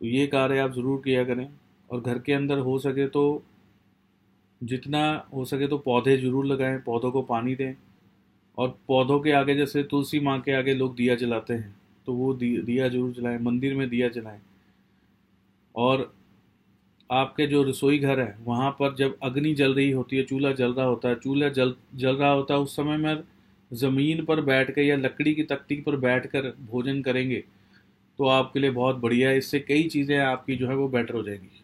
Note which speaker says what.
Speaker 1: तो ये कार्य आप ज़रूर किया करें। और घर के अंदर हो सके तो जितना हो सके तो पौधे ज़रूर लगाएँ, पौधों को पानी दें। और पौधों के आगे जैसे तुलसी माँ के आगे लोग दिया जलाते हैं तो वो दिया ज़रूर जलाएँ, मंदिर में दिया जलाएँ। और आपके जो रसोई घर है, वहाँ पर जब अग्नि जल रही होती है, चूल्हा जल रहा होता है, चूल्हा जल जल रहा होता है, उस समय में ज़मीन पर बैठ कर या लकड़ी की तख्ती पर बैठ कर भोजन करेंगे। तो आपके लिए बहुत बढ़िया है। इससे कई चीज़ें आपकी जो है वो बेटर हो जाएँगी।